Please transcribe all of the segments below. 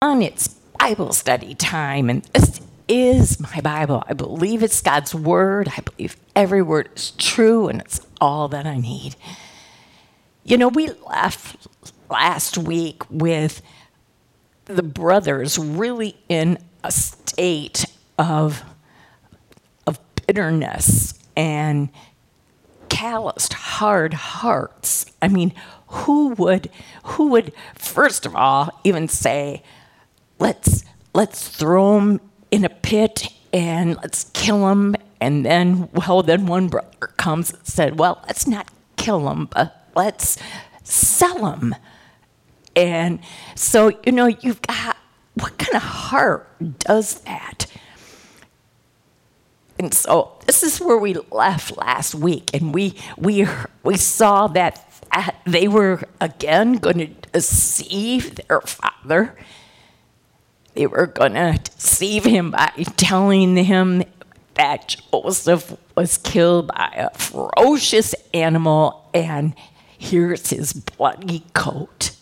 on. It's Bible study time, and this is my Bible. I believe it's God's Word. I believe every word is true, and it's all that I need. You know, we left last week with the brothers really in a state of, of bitterness and calloused, hard hearts. I mean, who would who would first of all even say, let's let's throw them in a pit and let's kill them. and then well then one brother comes and said, well, let's not kill them, but let's sell them. And so, you know, you've got what kind of heart does that? And so this is where we left last week, and we we we saw that they were again going to deceive their father. They were going to deceive him by telling him that Joseph was killed by a ferocious animal, and here's his bloody coat.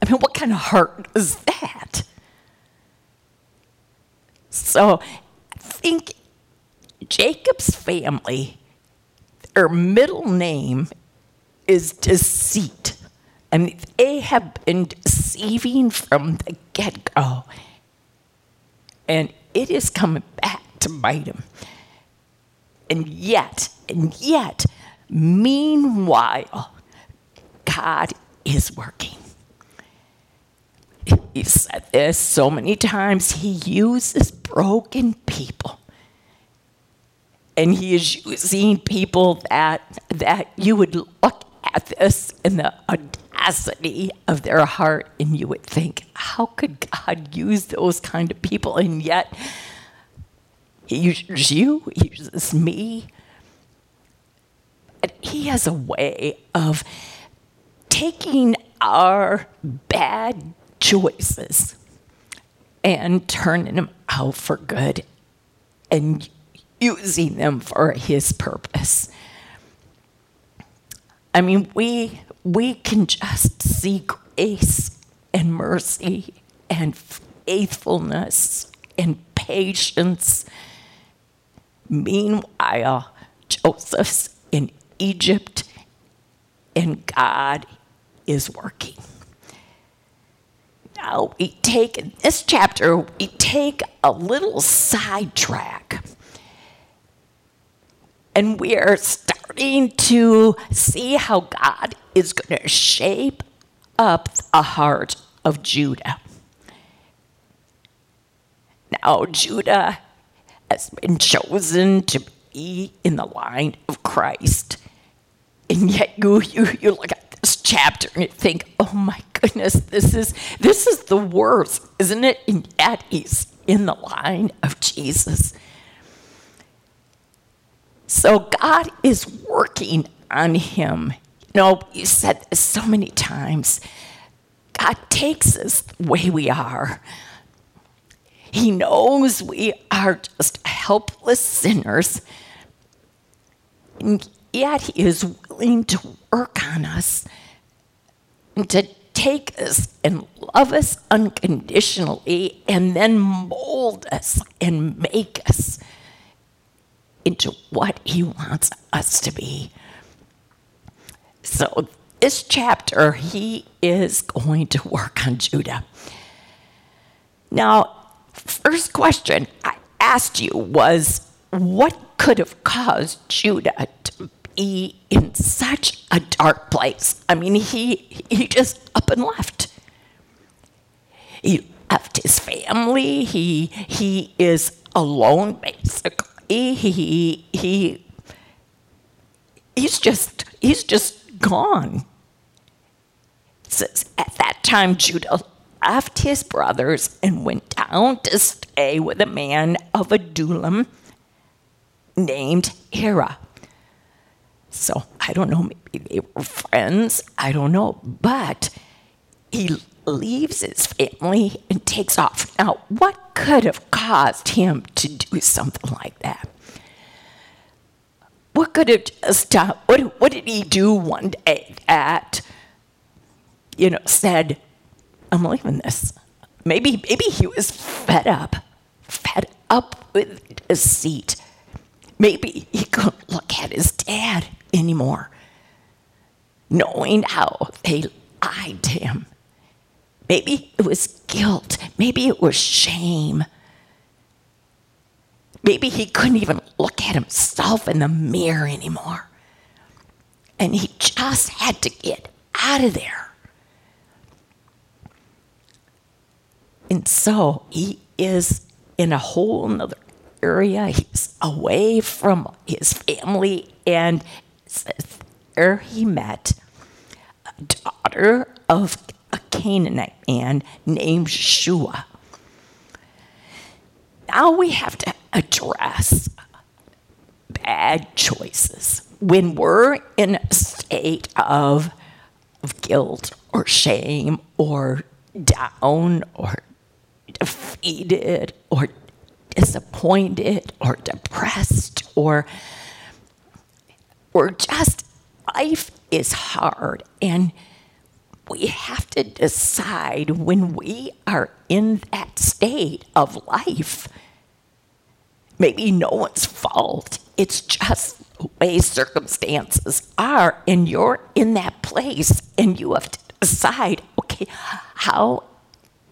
I mean, what kind of heart is that? So I think Jacob's family, their middle name is deceit. And they have been deceiving from the get go. And it is coming back to bite them. And yet, and yet, meanwhile, God is working. He said this so many times. He uses broken people. And he is using people that that you would look at this in the of their heart and you would think, how could God use those kind of people? And yet he uses you, he uses me. And he has a way of taking our bad choices and turning them out for good and using them for his purpose. I mean, we we can just see grace and mercy and faithfulness and patience. Meanwhile, Joseph's in Egypt and God is working now we take in this chapter, we take a little sidetrack. And we are starting to see how God is going to shape up the heart of Judah. Now, Judah has been chosen to be in the line of Christ. And yet, you, you, you look at this chapter and you think, oh my goodness, this is this is the worst, isn't it? And yet he's in the line of Jesus. So God is working on him. Know, you said this so many times. God takes us the way we are. He knows we are just helpless sinners. And yet He is willing to work on us and to take us and love us unconditionally and then mold us and make us into what He wants us to be. So, this chapter, He is going to work on Judah. Now, first question I asked you was what could have caused Judah to be in such a dark place. I mean, he he just up and left. He left his family. He he is alone basically. He he he's just he's just gone. It says at that time Judah left his brothers and went down to stay with a man of Adullam named Hira. So I don't know, maybe they were friends, I don't know. But he leaves his family and takes off. Now, what could have caused him to do something like that? What could have just, uh, what, what did he do one day that, you know, said, I'm leaving this. maybe maybe he was fed up, fed up with deceit. Maybe he couldn't look at his dad anymore, knowing how they lied to him. Maybe it was guilt. Maybe it was shame. Maybe he couldn't even look at himself in the mirror anymore. And he just had to get out of there. And so he is in a whole nother area. He's away from his family. And there he met a daughter of a Canaanite man named Shua. Now we have to address bad choices when we're in a state of, of guilt or shame or down or defeated or disappointed or depressed or or just life is hard and we have to decide when we are in that state of life maybe no one's fault it's just the way circumstances are and you're in that place and you have to decide okay how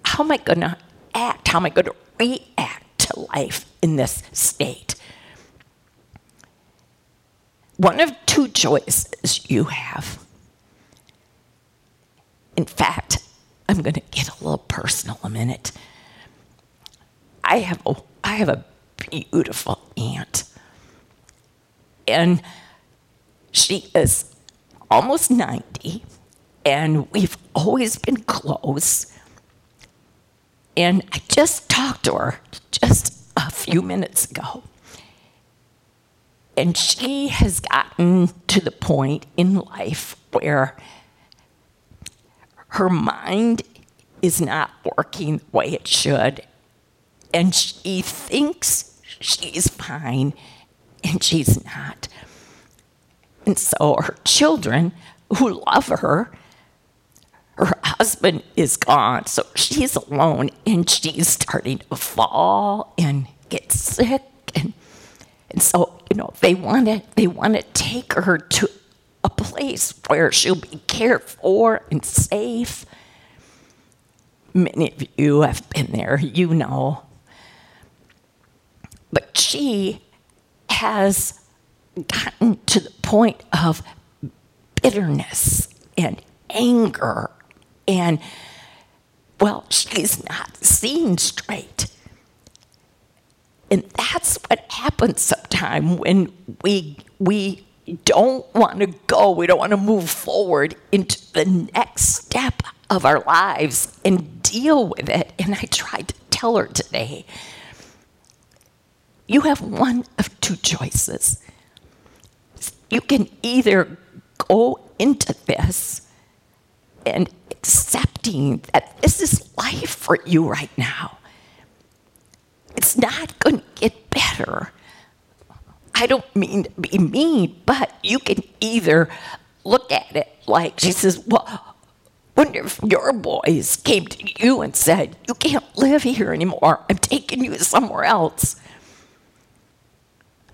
how am i going to act how am i going to react to life in this state. One of two choices you have. In fact, I'm going to get a little personal a minute. I have a, I have a beautiful aunt. And she is almost 90, and we've always been close. And I just talked to her just a few minutes ago. And she has gotten to the point in life where her mind is not working the way it should. And she thinks she's fine, and she's not. And so her children, who love her, her husband is gone, so she's alone and she's starting to fall and get sick and and so you know they want to they want to take her to a place where she'll be cared for and safe. Many of you have been there, you know. But she has gotten to the point of bitterness and anger and well, she's not seeing straight. And that's what happens sometimes when we we don't want to go, we don't want to move forward into the next step of our lives and deal with it. And I tried to tell her today you have one of two choices. You can either go into this and accepting that this is life for you right now. It's not going to get better. I don't mean to be mean, but you can either look at it like she says, Well, wonder if your boys came to you and said, You can't live here anymore. I'm taking you somewhere else.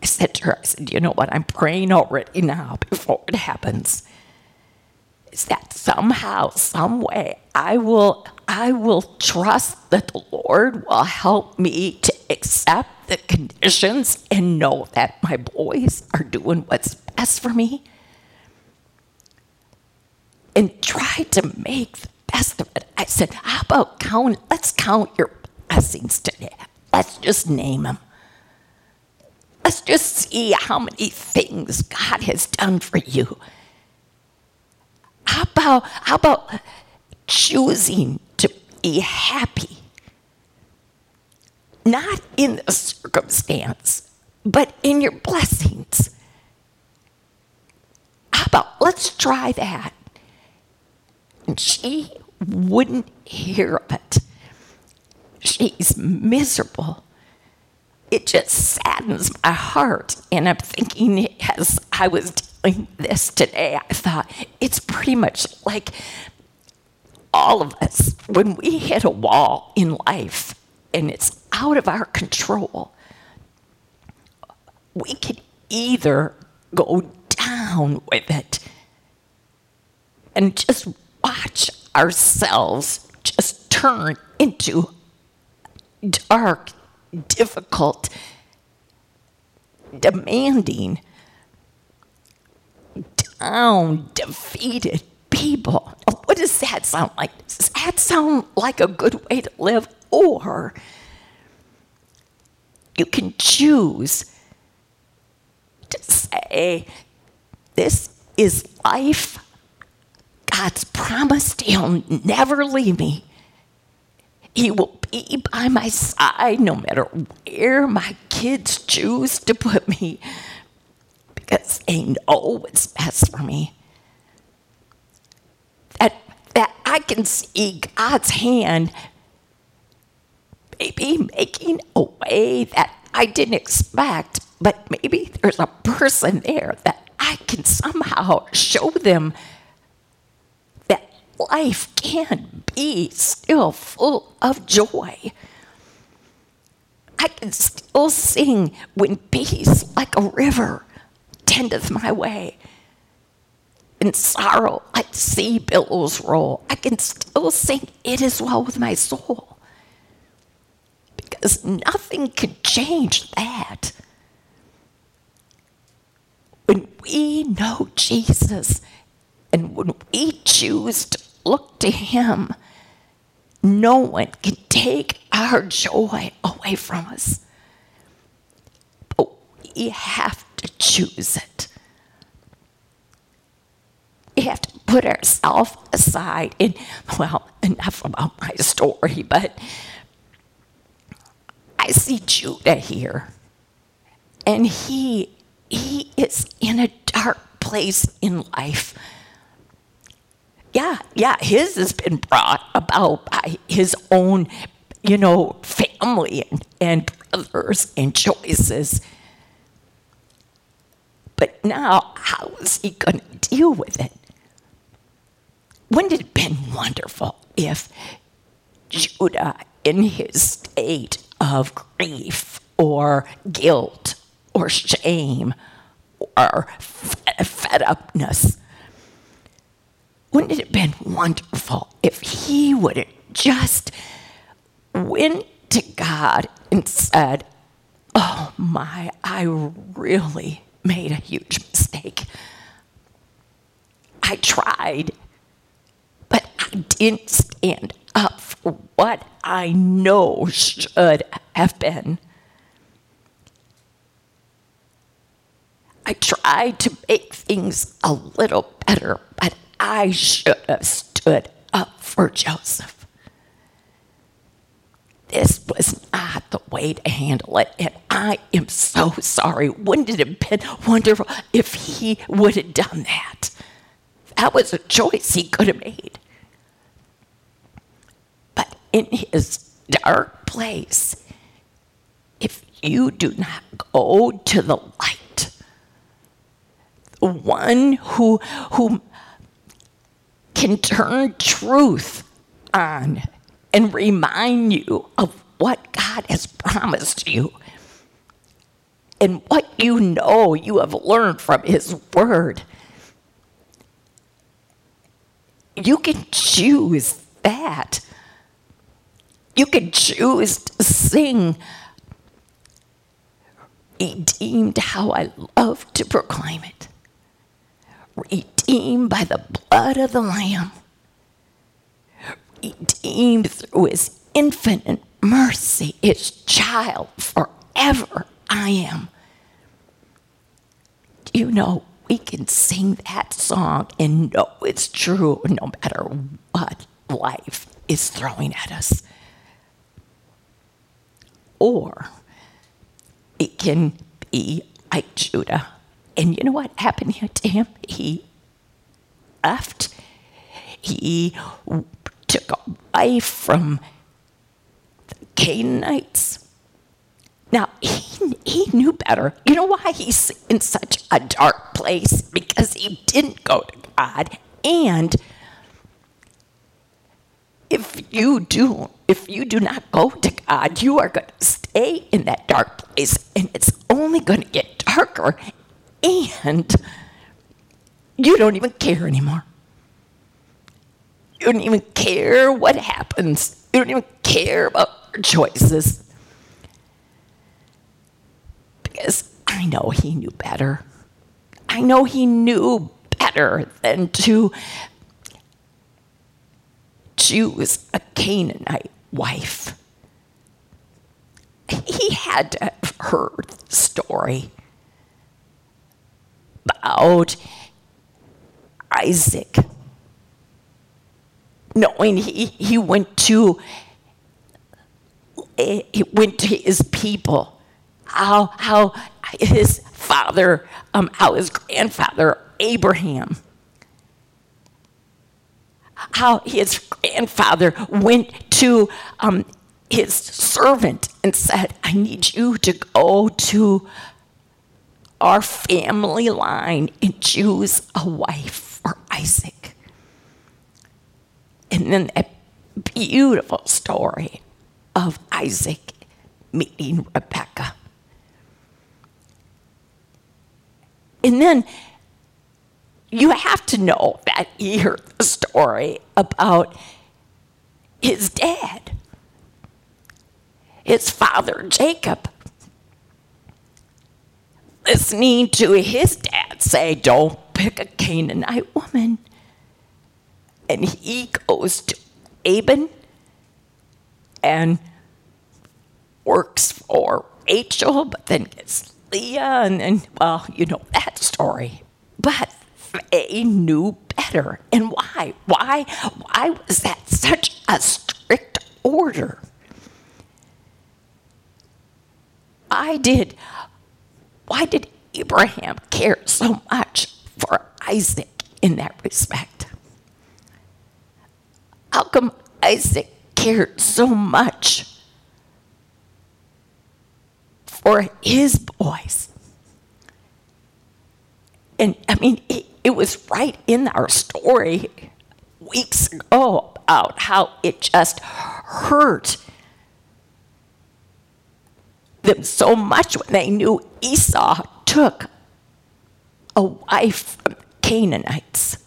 I said to her, I said, You know what? I'm praying already now before it happens is that somehow, some way, I will, I will trust that the Lord will help me to accept the conditions and know that my boys are doing what's best for me. And try to make the best of it. I said, How about count? Let's count your blessings today. Let's just name them. Let's just see how many things God has done for you how about, how about choosing to be happy? Not in the circumstance, but in your blessings. How about let's try that? And she wouldn't hear of it. She's miserable. It just saddens my heart. And I'm thinking, as I was doing this today, I thought it's pretty much like all of us, when we hit a wall in life and it's out of our control, we can either go down with it and just watch ourselves just turn into dark, difficult, demanding, down, defeated people. What does that sound like? Does that sound like a good way to live? Or you can choose to say, This is life. God's promised He'll never leave me. He will be by my side no matter where my kids choose to put me because they know what's best for me. That, that I can see God's hand maybe making a way that I didn't expect, but maybe there's a person there that I can somehow show them life can be still full of joy. I can still sing when peace like a river tendeth my way. In sorrow, like sea billows roll. I can still sing, It is well with my soul. Because nothing can change that. When we know Jesus and when we choose to look to Him, no one can take our joy away from us. But we have to choose it. We have to put ourselves aside. And, well, enough about my story, but I see Judah here. And he he is in a dark place in life. Yeah, yeah, his has been brought about by his own, you know, family and, and brothers and choices. But now, how is he going to deal with it? Wouldn't it have been wonderful if Judah, in his state of grief or guilt or shame or fed upness. Wouldn't it have been wonderful if he would have just went to God and said, Oh my, I really made a huge mistake. I tried, but I didn't stand up for what I know should have been. I tried to make things a little better, but I should have stood up for Joseph. This was not the way to handle it, and I am so sorry. Wouldn't it have been wonderful if he would have done that? That was a choice he could have made. But in his dark place, if you do not go to the light, one who, who can turn truth on and remind you of what God has promised you and what you know you have learned from His Word. You can choose that. You can choose to sing, redeemed how I love to proclaim it redeemed by the blood of the Lamb, redeemed through his infinite mercy, his child forever I am. You know we can sing that song and know it's true no matter what life is throwing at us? Or it can be like Judah and you know what happened to him? He left. He took a wife from the Canaanites. Now, he, he knew better. You know why he's in such a dark place? Because he didn't go to God and if you do, if you do not go to God, you are going to stay in that dark place and it's only going to get darker and you don't even care anymore. You don't even care what happens. You don't even care about your choices. Because I know he knew better. I know he knew better than to choose a Canaanite wife. He had to have heard the story about Isaac, knowing he, he went to he went to his people, how how his father, um, how his grandfather Abraham, how his grandfather went to um, his servant and said, "I need you to go to." Our family line and choose a wife for Isaac. And then that beautiful story of Isaac meeting Rebecca. And then you have to know that heard the story about his dad, his father Jacob, listening to his dad say, Don't pick a Canaanite woman. And he goes to Laban and works for Rachel, but then gets Leah, and then, well, you know that story. But they knew better. And why? Why? Why was that such a strict order? I did. Why did Abraham care so much for Isaac in that respect. How come Isaac cared so much for his boys? And I mean, it, it was right in our story weeks ago about how it just hurt them so much when they knew Esau took a wife from Canaanites.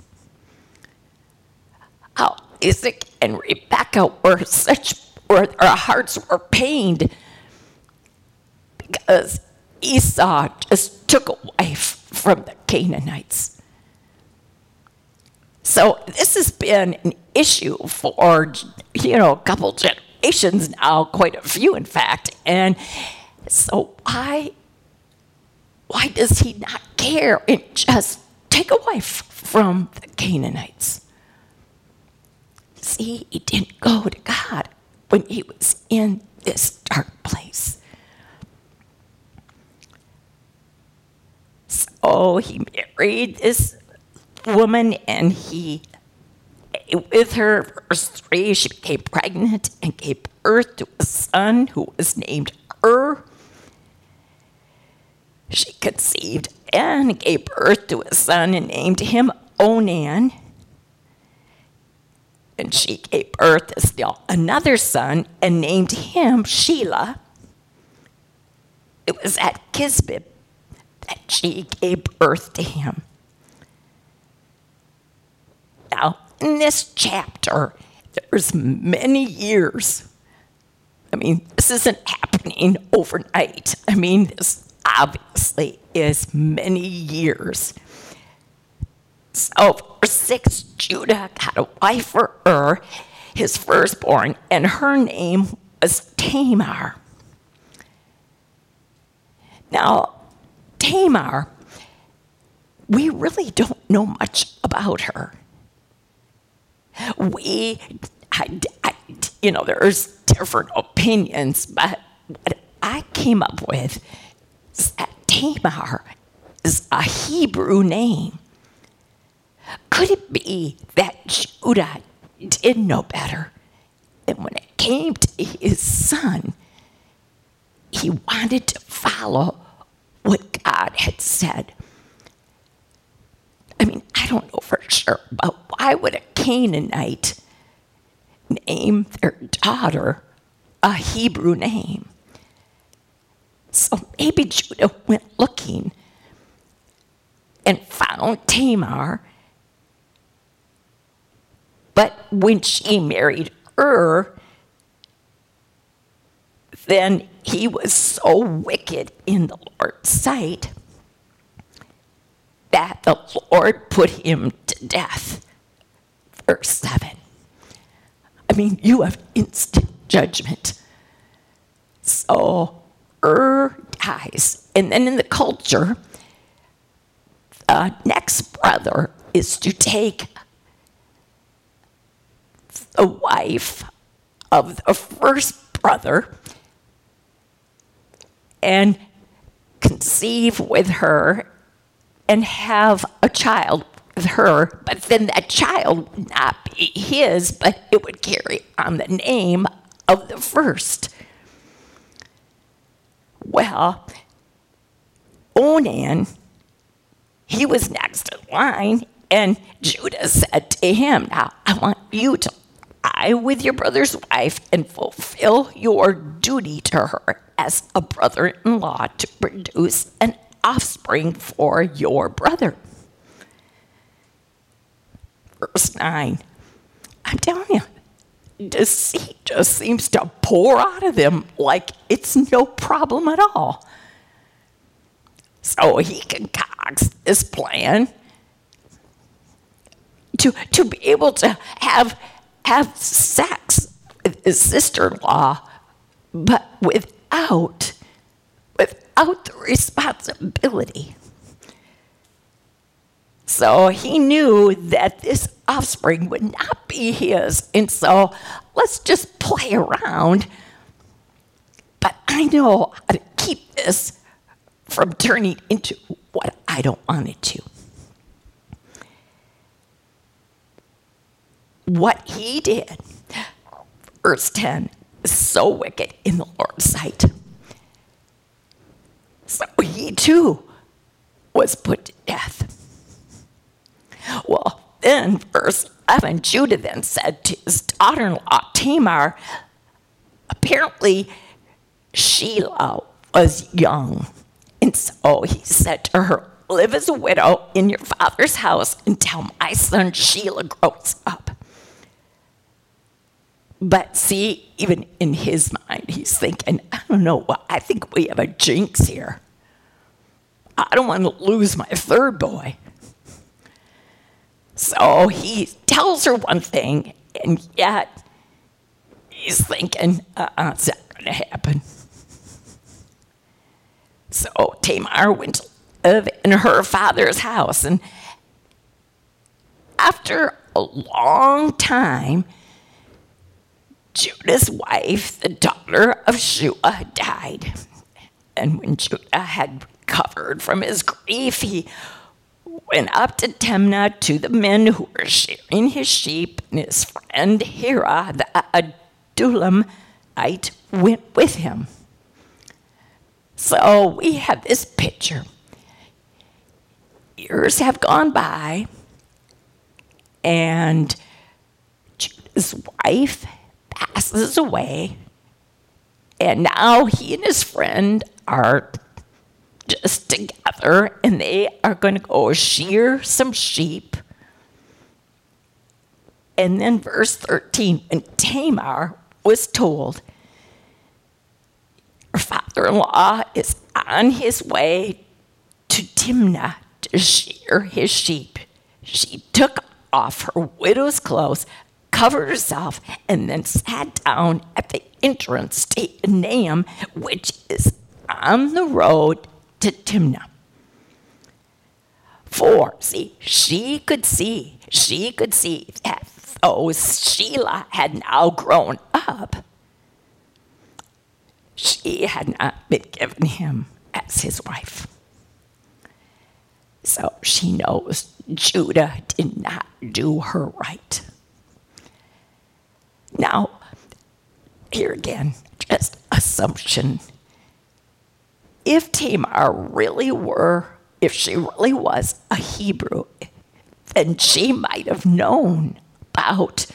How Isaac and Rebecca were such, or their hearts were pained because Esau just took a wife from the Canaanites. So this has been an issue for, you know, a couple generations now, quite a few in fact. And so why why does he not care and just take a wife from the Canaanites? See, he didn't go to God when he was in this dark place. So he married this woman and he with her verse 3 she became pregnant and gave birth to a son who was named Er she conceived and gave birth to a son and named him Onan. And she gave birth to still another son and named him Shelah. It was at Kezib that she gave birth to him. Now, in this chapter, there's many years. I mean, this isn't happening overnight. I mean, this obviously is many years. So, for six, Judah got a wife for Ur, his firstborn, and her name was Tamar. Now, Tamar, we really don't know much about her. We, I, I, you know, there's different opinions, but what I came up with Tamar is a Hebrew name. Could it be that Judah did know better? And when it came to his son, he wanted to follow what God had said. I mean, I don't know for sure, but why would a Canaanite name their daughter a Hebrew name. So maybe Judah went looking and found Tamar. But when she married Ur, then he was so wicked in the Lord's sight that the Lord put him to death. Verse 7. I mean, you have instant judgment. So Ur dies. And then in the culture, the next brother is to take the wife of the first brother and conceive with her and have a child with her, but then that child would not be his, but it would carry on the name of the first. Well, Onan, he was next in line, and Judah said to him, Now I want you to lie with your brother's wife and fulfill your duty to her as a brother in law to produce an offspring for your brother. Verse 9. I'm telling you, deceit just seems to pour out of them like it's no problem at all. So he concocts this plan to, to be able to have, have sex with his sister in law, but without without the responsibility. So he knew that this offspring would not be his. And so let's just play around. But I know how to keep this from turning into what I don't want it to. What he did, verse 10, is so wicked in the Lord's sight. So he too was put to death. Well, then, verse 11, Judah then said to his daughter in law Tamar, apparently Shelah was young. And so he said to her, Live as a widow in your father's house until my son Shelah grows up. But see, even in his mind, he's thinking, I don't know, I think we have a jinx here. I don't want to lose my third boy. So he tells her one thing, and yet he's thinking, uh uh it's not going to happen. So Tamar went to live in her father's house, and after a long time, Judah's wife, the daughter of Shua, died. And when Judah had recovered from his grief, he went up to Timnah to the men who were shearing his sheep, and his friend Hira, the Adullamite, went with him. So we have this picture. Years have gone by, and Judah's wife passes away, and now he and his friend are just together and they are going to go shear some sheep. And then, verse 13, when Tamar was told, her father in law is on his way to Timnah to shear his sheep, she took off her widow's clothes, covered herself, and then sat down at the entrance to Enaim, which is on the road to Timnah. For, see, she could see, she could see that though Shelah had now grown up, she had not been given him as his wife. So she knows Judah did not do her right. Now, here again, just assumption if Tamar really were, if she really was a Hebrew, then she might have known about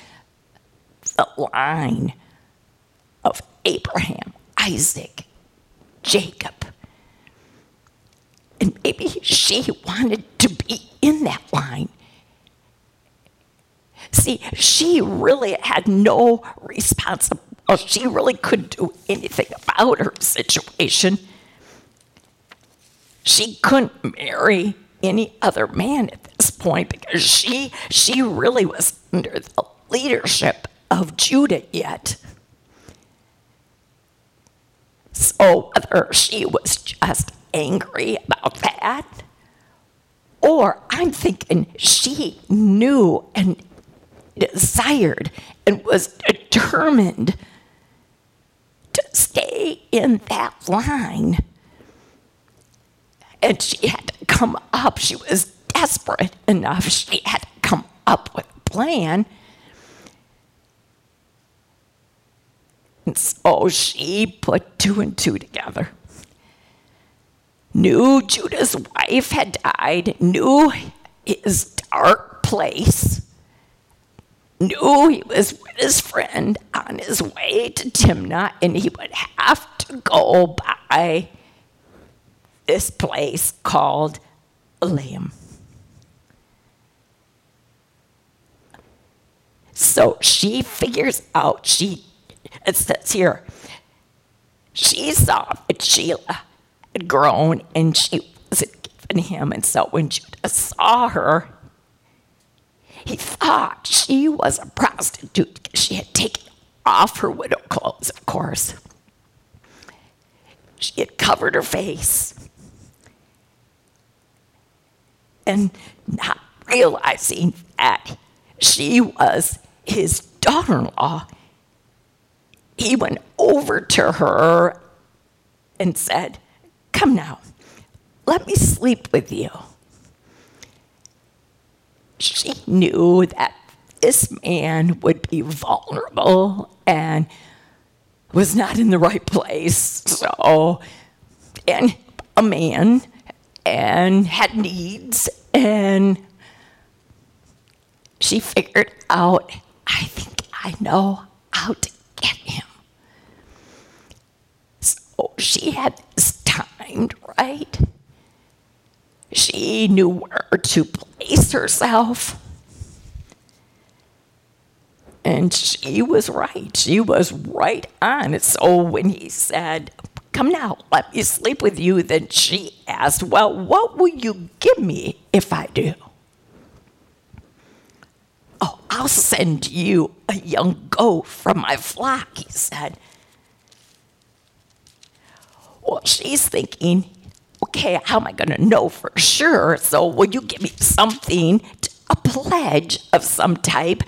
the line of Abraham, Isaac, Jacob. And maybe she wanted to be in that line. See, she really had no responsibility. She really couldn't do anything about her situation. She couldn't marry any other man at this point because she she really was under the leadership of Judah yet. So whether she was just angry about that, or I'm thinking she knew and desired and was determined to stay in that line. And she had to come up. She was desperate enough. She had to come up with a plan. And so she put two and two together. Knew Judah's wife had died, knew his dark place, knew he was with his friend on his way to Timnah, and he would have to go by this place called Elim. So she figures out, she, it says here, she saw that Shelah had grown and she wasn't given him. And so when Judah saw her, he thought she was a prostitute because she had taken off her widow clothes, of course. She had covered her face. And not realizing that she was his daughter in law, he went over to her and said, Come now, let me sleep with you. She knew that this man would be vulnerable and was not in the right place. So, and a man and had needs, and she figured out, I think I know how to get him. So she had this timed right. She knew where to place herself. And she was right. She was right on. It. So when he said, Come now, let me sleep with you, then she asked, Well, what will you give me if I do? Oh, I'll send you a young goat from my flock, he said. Well, she's thinking, okay, how am I going to know for sure? So, will you give me something, a pledge of some type,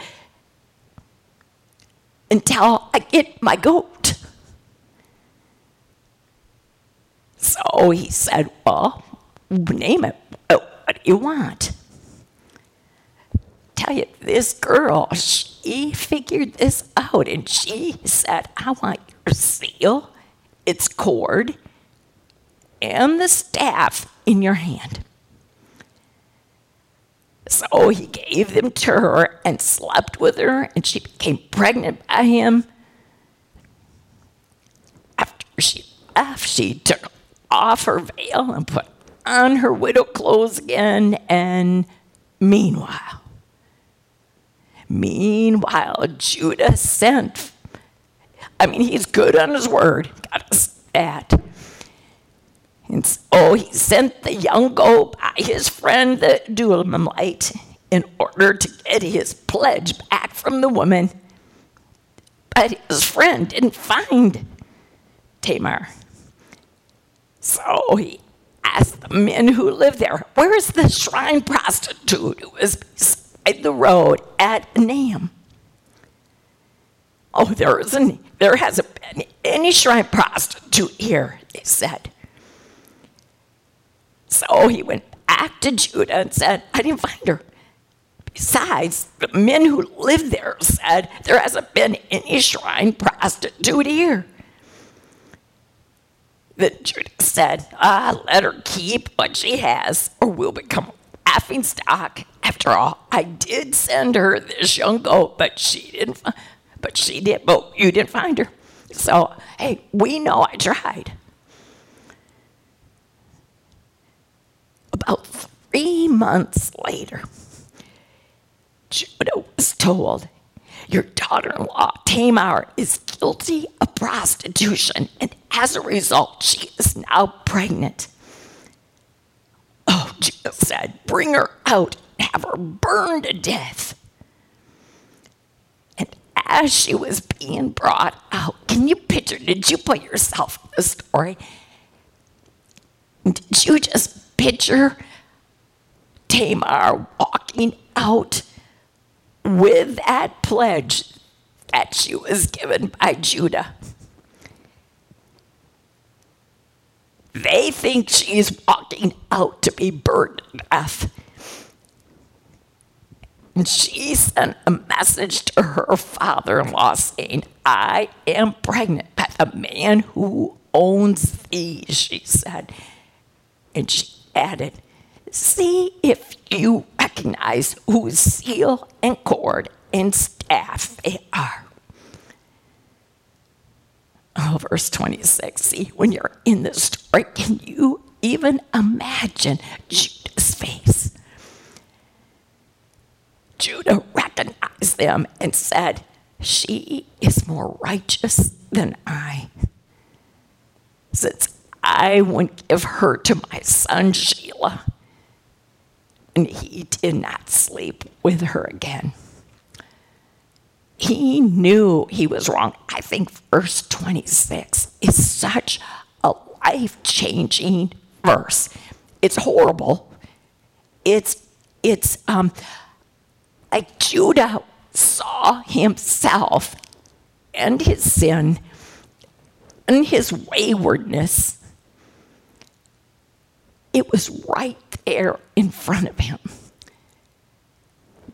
until I get my goat? So he said, Well, name it. What do you want? Tell you, this girl, she figured this out and she said, I want your seal, its cord, and the staff in your hand. So he gave them to her and slept with her, and she became pregnant by him. After she left, she took off her veil and put on her widow clothes again, and meanwhile, meanwhile, Judah sent. I mean, he's good on his word. Got us that. And so oh, he sent the young goat by his friend the Adullamite in order to get his pledge back from the woman. But his friend didn't find Tamar. So he asked the men who lived there, Where's the shrine prostitute who was beside the road at Enaim? Oh, there isn't, there hasn't been any shrine prostitute here, they said. So he went back to Judah and said, I didn't find her. Besides, the men who lived there said there hasn't been any shrine prostitute here. Then Judah said, Ah, let her keep what she has, or we'll become laughing stock. After all, I did send her this young goat, but she didn't. but she did, but you didn't find her. So, hey, we know I tried. About three months later, Judah was told, Your daughter in law, Tamar, is guilty of prostitution, and as a result, she is now pregnant. Oh, Jesus said, Bring her out and have her burned to death. And as she was being brought out, can you picture? Did you put yourself in the story? Did you just picture Tamar walking out with that pledge that she was given by Judah? They think she's walking out to be burned to death. And she sent a message to her father in law saying, I am pregnant by the man who owns thee, she said. And she added, See if you recognize whose seal and cord and staff they are. Oh, verse 26. See, when you're in the story, can you even imagine Judah's face? Judah recognized them and said, She is more righteous than I. Since I wouldn't give her to my son Shelah. And he did not sleep with her again he knew he was wrong. I think verse 26 is such a life changing verse. It's horrible. It's, it's um, like Judah saw himself and his sin and his waywardness. It was right there in front of him.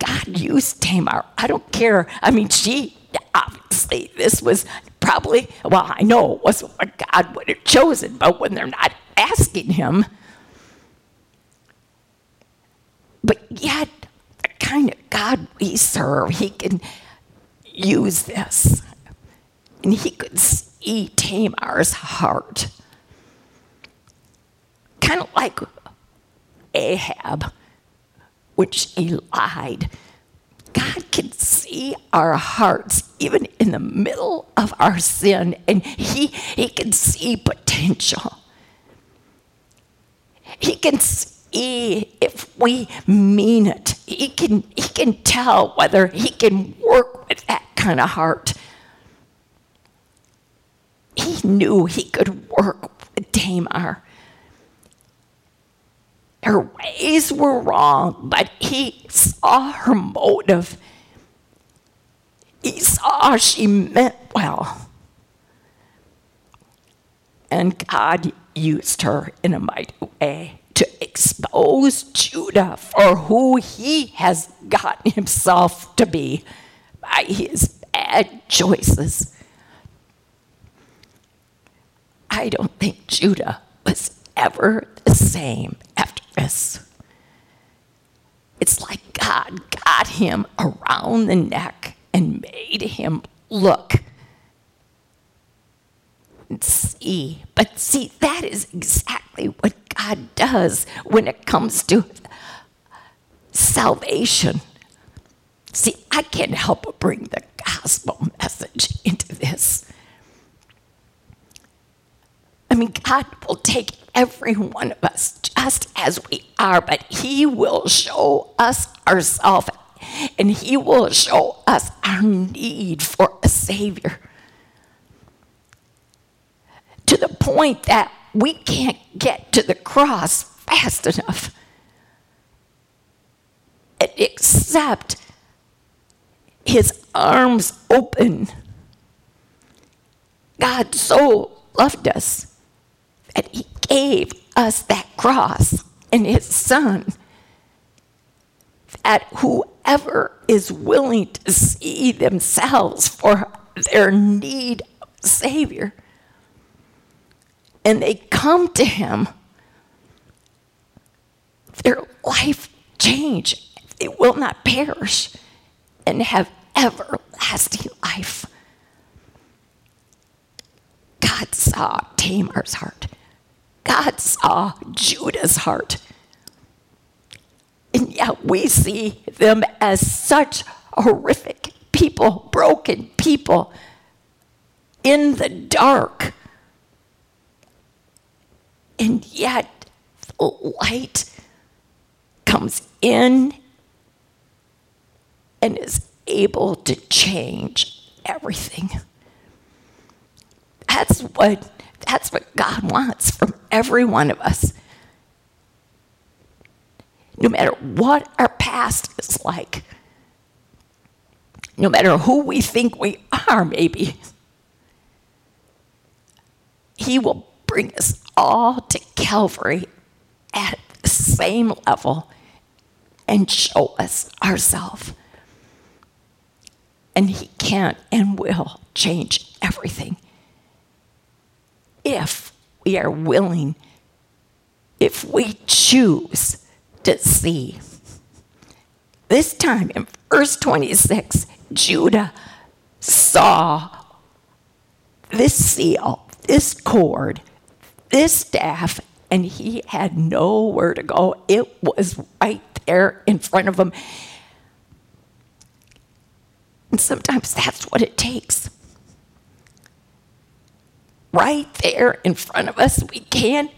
God used Tamar. I don't care. I mean, she obviously this was probably well, I know it wasn't what God would have chosen, but when they're not asking him, but yet the kind of God we serve, he can use this. And he could see Tamar's heart. Kind of like Rahab which he lied. God can see our hearts even in the middle of our sin, and He, he can see potential. He can see if we mean it. He can, he can tell whether He can work with that kind of heart. He knew He could work with Tamar her ways were wrong, but he saw her motive. He saw she meant well. And God used her in a mighty way to expose Judah for who he has gotten himself to be by his bad choices. I don't think Judah was ever the same this. It's like God got him around the neck and made him look and see. But see, that is exactly what God does when it comes to salvation. See, I can't help but bring the gospel message into this. I mean, God will take every one of us just as we are, but He will show us ourselves and He will show us our need for a Savior. To the point that we can't get to the cross fast enough. Except His arms open. God so loved us that He gave us that cross and his son that whoever is willing to see themselves for their need of Savior and they come to Him, their life change. They will not perish and have everlasting life. God saw Tamar's heart. God saw uh, Judah's heart. And yet we see them as such horrific people, broken people in the dark. And yet the light comes in and is able to change everything. That's what that's what God wants from every one of us. No matter what our past is like, no matter who we think we are, maybe, He will bring us all to Calvary at the same level and show us ourselves. And He can and will change everything if we are willing, if we choose to see. This time in verse 26, Judah saw this seal, this cord, this staff, and he had nowhere to go. It was right there in front of him. And sometimes that's what it takes right there in front of us. We can't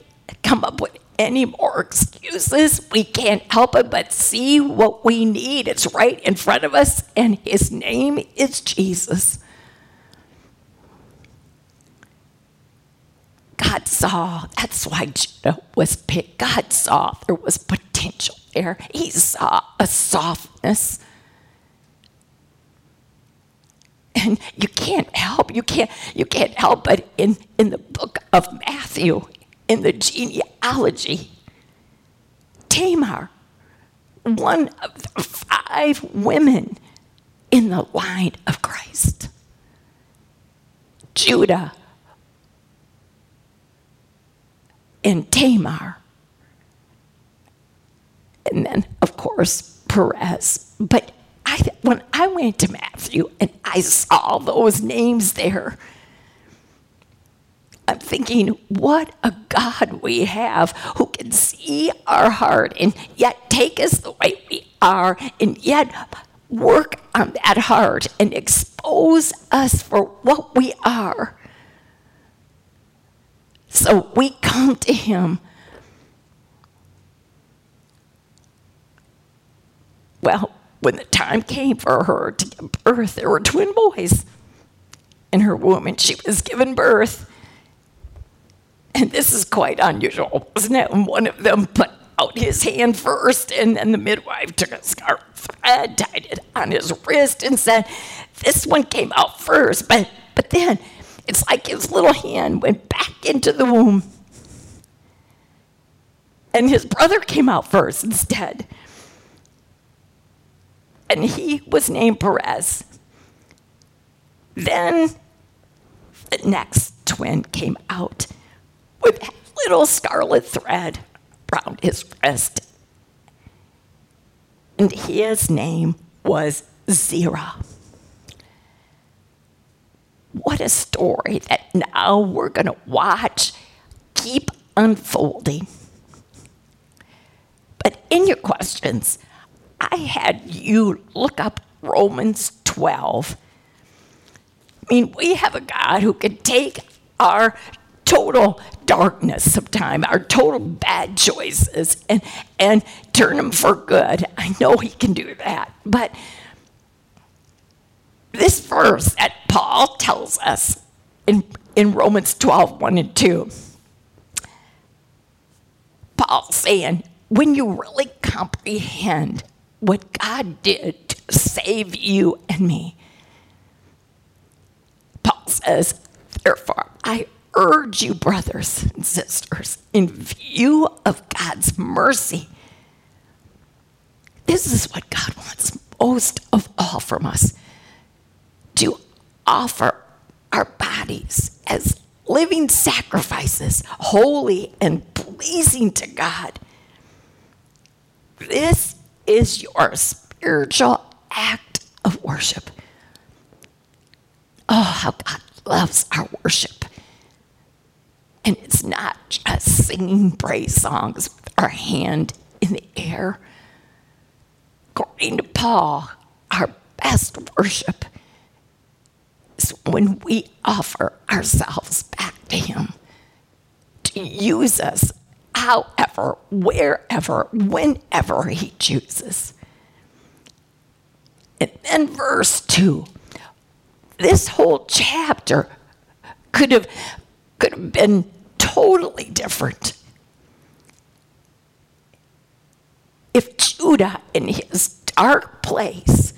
come up with any more excuses. We can't help it but see what we need. It's right in front of us, and His name is Jesus. God saw, that's why Judah was picked. God saw there was potential there. He saw a softness and you can't help you can't you can't help but in in the book of matthew in the genealogy tamar one of the five women in the line of christ. Judah and tamar. And then of course perez. But when I went to Matthew and I saw those names there, I'm thinking, what a God we have who can see our heart and yet take us the way we are and yet work on that heart and expose us for what we are. So we come to Him. Well, when the time came for her to give birth, there were twin boys in her womb, and she was given birth. And this is quite unusual, wasn't it? One of them put out his hand first, and then the midwife took a scarf thread, tied it on his wrist, and said, This one came out first. But, but then it's like his little hand went back into the womb. And his brother came out first instead and he was named Perez. Then the next twin came out with a little scarlet thread around his wrist. And his name was Zerah. What a story that now we're going to watch keep unfolding. But in your questions, I had you look up Romans 12. I mean, we have a God who can take our total darkness of time, our total bad choices, and, and turn them for good. I know He can do that. But this verse that Paul tells us in, in Romans 12 1 and 2, Paul's saying, when you really comprehend what God did to save you and me. Paul says, Therefore, I urge you, brothers and sisters, in view of God's mercy, this is what God wants most of all from us to offer our bodies as living sacrifices, holy and pleasing to God. This is your spiritual act of worship. Oh, how God loves our worship. And it's not just singing praise songs with our hand in the air. According to Paul, our best worship is when we offer ourselves back to Him to use us however, wherever, whenever He chooses. And then verse 2 this whole chapter could have could have been totally different if Judah in his dark place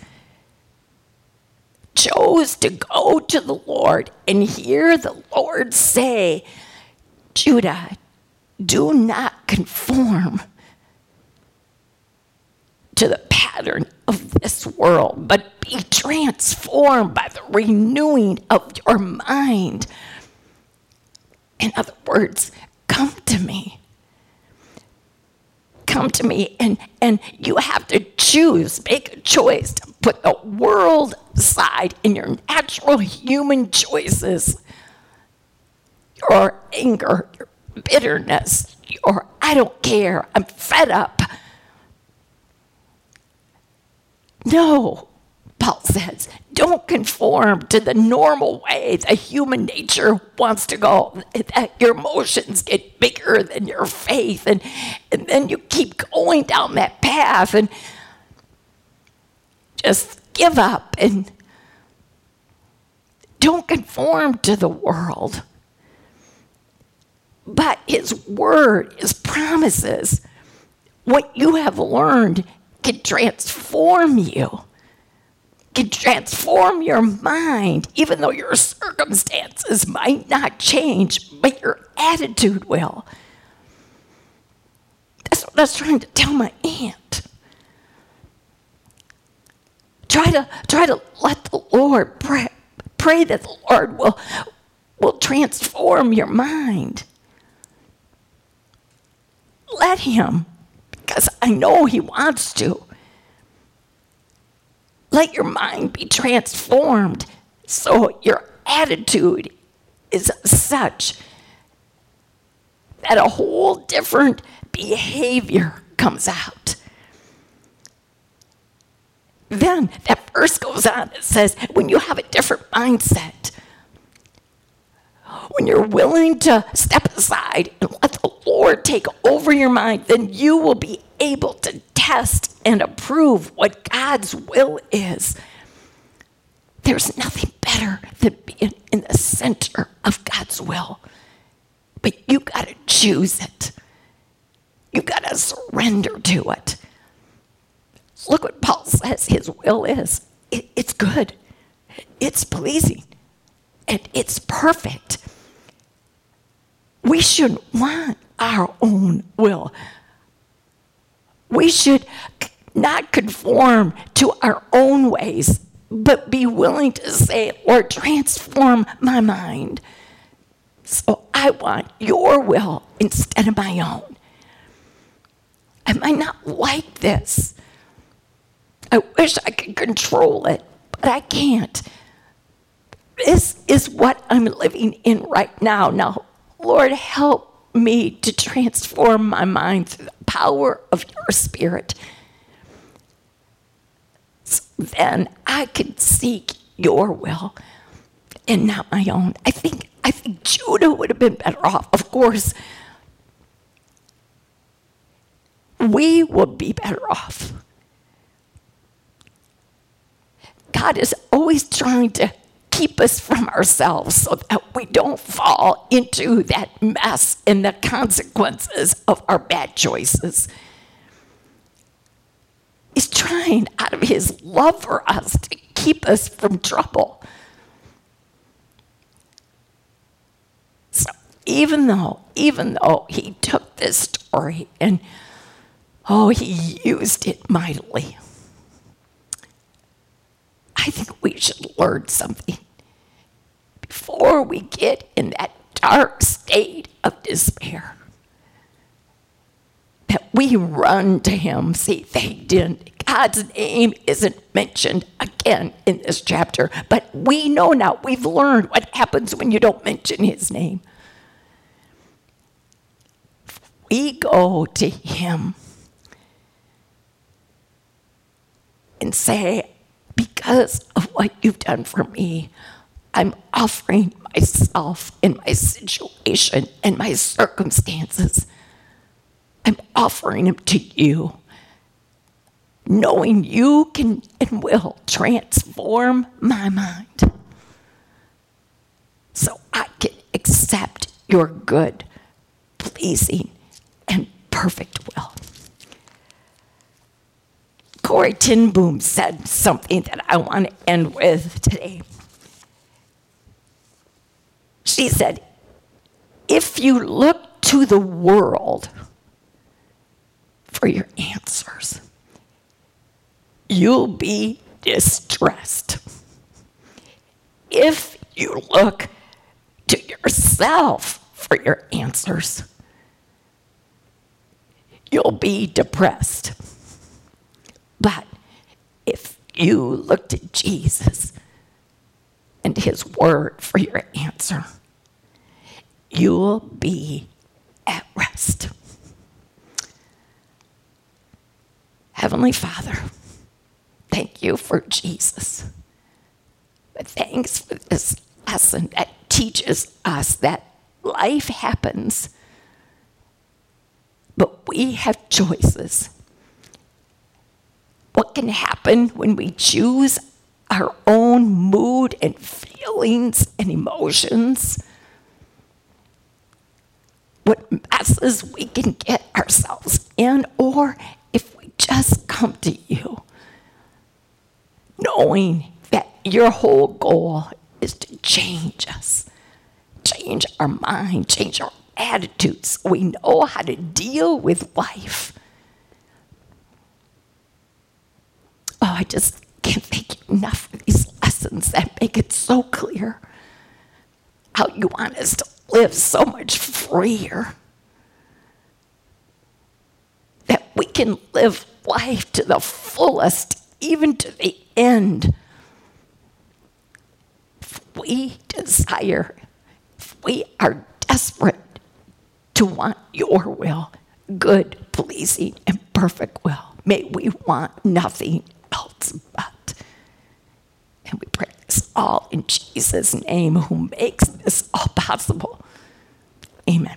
chose to go to the Lord and hear the Lord say, Judah, do not conform to the pattern of this world, but be transformed by the renewing of your mind. In other words, come to me. Come to me, and, and you have to choose, make a choice to put the world aside in your natural human choices. Your anger, your bitterness, or I don't care, I'm fed up. No, Paul says, don't conform to the normal way that human nature wants to go, that your emotions get bigger than your faith, and, and then you keep going down that path and just give up and don't conform to the world. But his word, his promises, what you have learned can transform you, can transform your mind, even though your circumstances might not change, but your attitude will. That's what I was trying to tell my aunt. Try to try to let the Lord pray, pray that the Lord will will transform your mind. Let him because I know He wants to. Let your mind be transformed so your attitude is such that a whole different behavior comes out. Then that verse goes on, it says, when you have a different mindset, when you're willing to step aside and let the Lord take over your mind, then you will be able to test and approve what God's will is. There's nothing better than being in the center of God's will. But you got to choose it. You got to surrender to it. Look what Paul says his will is it, it's good, it's pleasing, and it's perfect. We shouldn't want our own will. We should not conform to our own ways, but be willing to say, Lord, transform my mind. So I want your will instead of my own. I might not like this. I wish I could control it, but I can't. This is what I'm living in right now. Now, Lord, help me to transform my mind through the power of your spirit. So then I can seek your will and not my own. I think I think Judah would have been better off. Of course, we would be better off. God is always trying to keep us from ourselves so that we don't fall into that mess and the consequences of our bad choices. He's trying out of his love for us to keep us from trouble. So even though, even though he took this story and oh, he used it mightily. I think we should learn something before we get in that dark state of despair. That we run to him. See, they didn't. God's name isn't mentioned again in this chapter, but we know now, we've learned what happens when you don't mention his name. We go to him and say, Because of what you've done for me, I'm offering myself and my situation and my circumstances. I'm offering them to you, knowing you can and will transform my mind so I can accept your good, pleasing, and perfect will. Corrie ten Boom said something that I want to end with today. She said, If you look to the world for your answers, you'll be distressed. If you look to yourself for your answers, you'll be depressed. But if you look to Jesus and his word for your answer, you'll be at rest. Heavenly Father, thank you for Jesus. But thanks for this lesson that teaches us that life happens, but we have choices. What can happen when we choose our own mood and feelings and emotions? What messes we can get ourselves in, or if we just come to you, knowing that your whole goal is to change us, change our mind, change our attitudes. We know how to deal with life Oh, I just can't thank you enough for these lessons that make it so clear how you want us to live so much freer. That we can live life to the fullest, even to the end. If we desire, if we are desperate to want your will, good, pleasing, and perfect will, may we want nothing else but. And we pray this all in Jesus' name, who makes this all possible. Amen.